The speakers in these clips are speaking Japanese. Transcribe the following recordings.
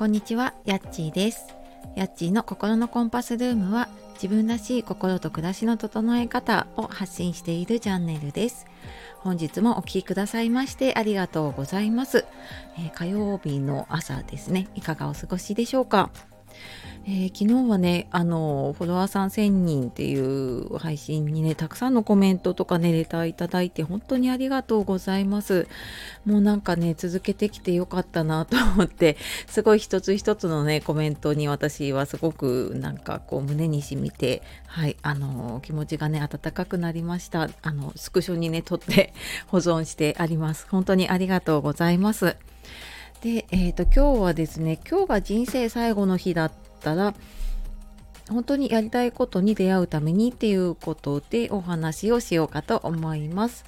こんにちは、やっちーです。やっちーの心のコンパスルームは自分らしい心と暮らしの整え方を発信しているチャンネルです。本日もお聴きくださいましてありがとうございます、えー、火曜日の朝ですね、いかがお過ごしでしょうか？えー、昨日はねあのフォロワーさん1000人っていう配信にねたくさんのコメントとかねレターいただいて本当にありがとうございます。もうなんかね続けてきてよかったなと思ってすごい一つ一つのねコメントに私はすごくなんかこう胸にしみてはいあの気持ちがね温かくなりました。あのスクショにね撮って保存してあります。本当にありがとうございます。で、えーと、今日はですね今日が人生最後の日だったら本当にやりたいことに出会うためにっていうことでお話をしようかと思います。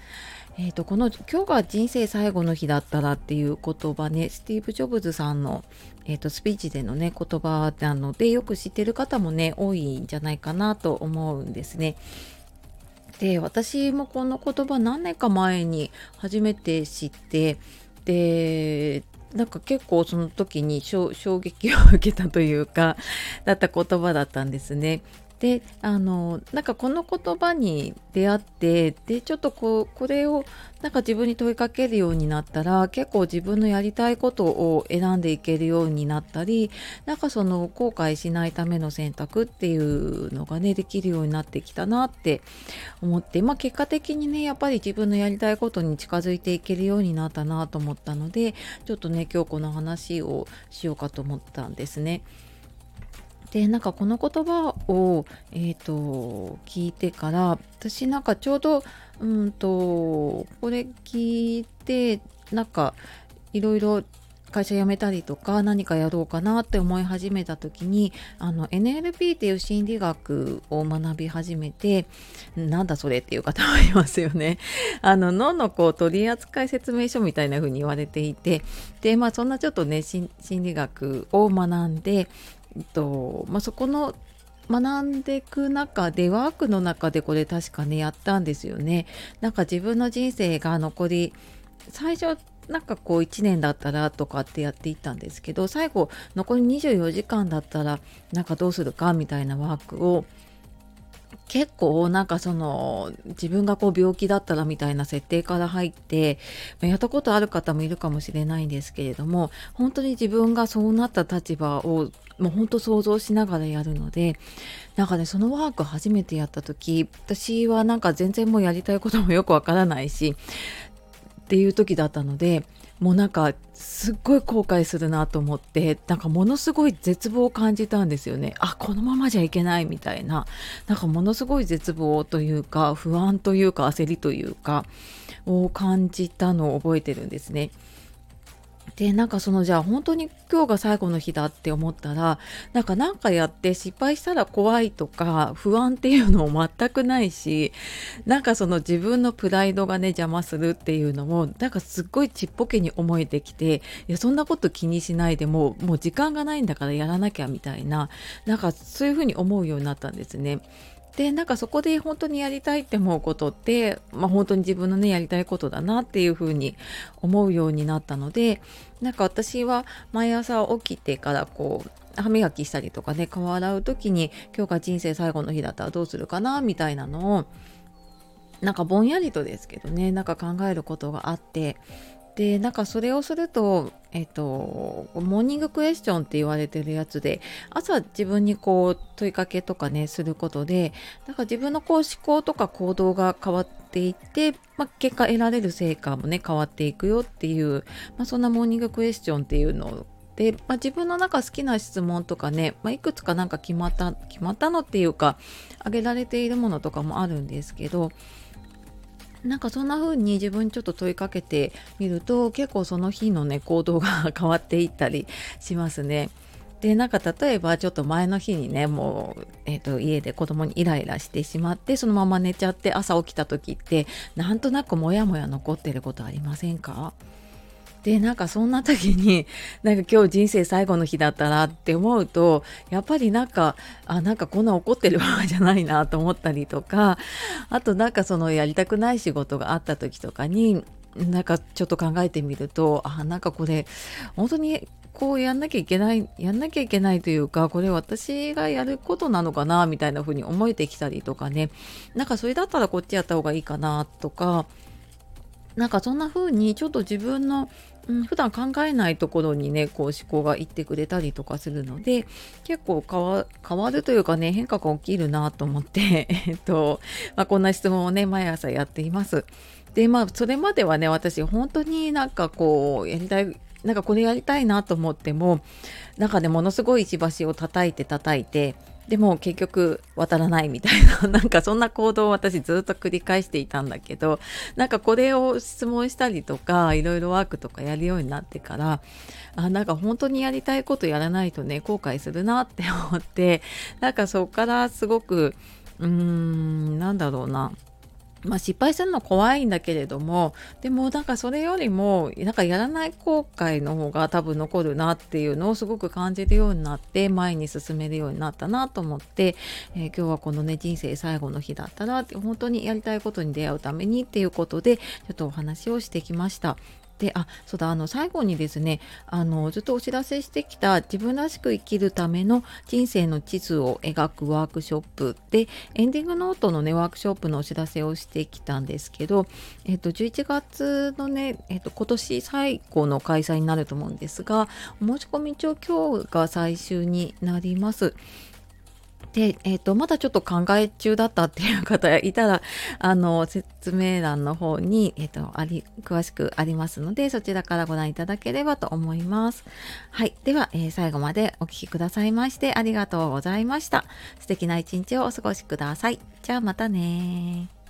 えーと、この「今日が人生最後の日だったら」っていう言葉ねスティーブ・ジョブズさんの、えーと、スピーチでのね言葉なのでよく知ってる方もね多いんじゃないかなと思うんですね。で私もこの言葉何年か前に初めて知ってでなんか結構その時に衝撃を受けたというかだった言葉だったんですね。であのなんかこの言葉に出会ってでちょっとこうこれをなんか自分に問いかけるようになったら結構自分のやりたいことを選んでいけるようになったりなんかその後悔しないための選択っていうのがねできるようになってきたなって思ってまあ結果的にねやっぱり自分のやりたいことに近づいていけるようになったなと思ったのでちょっとね今日この話をしようかと思ったんですね。でなんかこの言葉を、えーと、聞いてから私なんかちょうどうんとこれ聞いてなんかいろいろ会社辞めたりとか何かやろうかなって思い始めた時にあの NLP っていう心理学を学び始めてなんだそれっていう方もいますよね。あの脳のこう取扱説明書みたいな風に言われていてでまあそんなちょっとね心理学を学んでえっとまあ、そこの学んでいく中でワークの中でこれ確かねやったんですよね。なんか自分の人生が残り最初なんかこう1年だったらとかってやっていったんですけど最後残り24時間だったらなんかどうするかみたいなワークを結構なんかその自分がこう病気だったらみたいな設定から入ってやったことある方もいるかもしれないんですけれども本当に自分がそうなった立場をもう本当想像しながらやるのでなんかねそのワーク初めてやった時私はなんか全然もうやりたいこともよくわからないしっていう時だったのでもうなんかすっごい後悔するなと思ってなんかものすごい絶望を感じたんですよねあこのままじゃいけないみたいななんかものすごい絶望というか不安というか焦りというかを感じたのを覚えてるんですね。でなんかそのじゃあ本当に今日が最後の日だって思ったらなんか何かやって失敗したら怖いとか不安っていうのも全くないしなんかその自分のプライドがね邪魔するっていうのもなんかすっごいちっぽけに思えてきていやそんなこと気にしないでももう時間がないんだからやらなきゃみたいななんかそういうふうに思うようになったんですね。でなんかそこで本当にやりたいって思うことって、まあ、本当に自分のねやりたいことだなっていうふうに思うようになったのでなんか私は毎朝起きてからこう歯磨きしたりとかね顔洗う時に今日が人生最後の日だったらどうするかなみたいなのをなんかぼんやりとですけどねなんか考えることがあってでなんかそれをするとえっ、とモーニングクエスチョンって言われてるやつで朝自分にこう問いかけとかねすることでなんか自分のこう思考とか行動が変わっていって、まあ、結果得られる成果もね変わっていくよっていう、まあ、そんなモーニングクエスチョンっていうので、まあ、自分の中好きな質問とかね、まあ、いくつかなんか決まった決まったのっていうか挙げられているものとかもあるんですけどなんかそんな風に自分にちょっと問いかけてみると結構その日のね行動が変わっていったりしますね。でなんか例えばちょっと前の日にねもう、えーと、家で子供にイライラしてしまってそのまま寝ちゃって朝起きた時ってなんとなくモヤモヤ残ってることありませんか？でなんかそんな時に なんか今日人生最後の日だったらって思うとやっぱりなんかあなんかこんな怒ってる場合じゃないなと思ったりとかあとなんかそのやりたくない仕事があった時とかになんかちょっと考えてみるとあなんかこれ本当にこうやんなきゃいけないやんなきゃいけないというかこれ私がやることなのかなみたいな風に思えてきたりとかね。なんかそれだったらこっちやった方がいいかなとかなんかそんな風にちょっと自分の、うん、普段考えないところにねこう思考がいってくれたりとかするので結構変わるというかね変化が起きるなと思って えっと、まあ、こんな質問をね毎朝やっています。でまあそれまではね私本当になんかこうやりたいなんかこれやりたいなと思ってもなんかねものすごい石橋を叩いて叩いてでも結局渡らないみたいな。なんかそんな行動を私ずっと繰り返していたんだけどなんかこれを質問したりとかいろいろワークとかやるようになってからあなんか本当にやりたいことやらないとね後悔するなって思ってなんかそこからすごくうーんなんだろうな。まあ、失敗するの怖いんだけれどもでもなんかそれよりもなんかやらない後悔の方が多分残るなっていうのをすごく感じるようになって前に進めるようになったなと思って、えー、今日はこのね人生最後の日だったら本当にやりたいことに出会うためにっていうことでちょっとお話をしてきました。であそうだあの最後にですねあのずっとお知らせしてきた自分らしく生きるための人生の地図を描くワークショップでエンディングノートのねワークショップのお知らせをしてきたんですけど、えっと、11月のね、えっと、今年最後の開催になると思うんですがお申し込み帳今日が最終になります。で、えーと、まだちょっと考え中だったっていう方いたら あの説明欄の方に、えーと、あり詳しくありますのでそちらからご覧いただければと思います。はい、では、えー、最後までお聴きくださいましてありがとうございました。素敵な一日をお過ごしください。じゃあまたね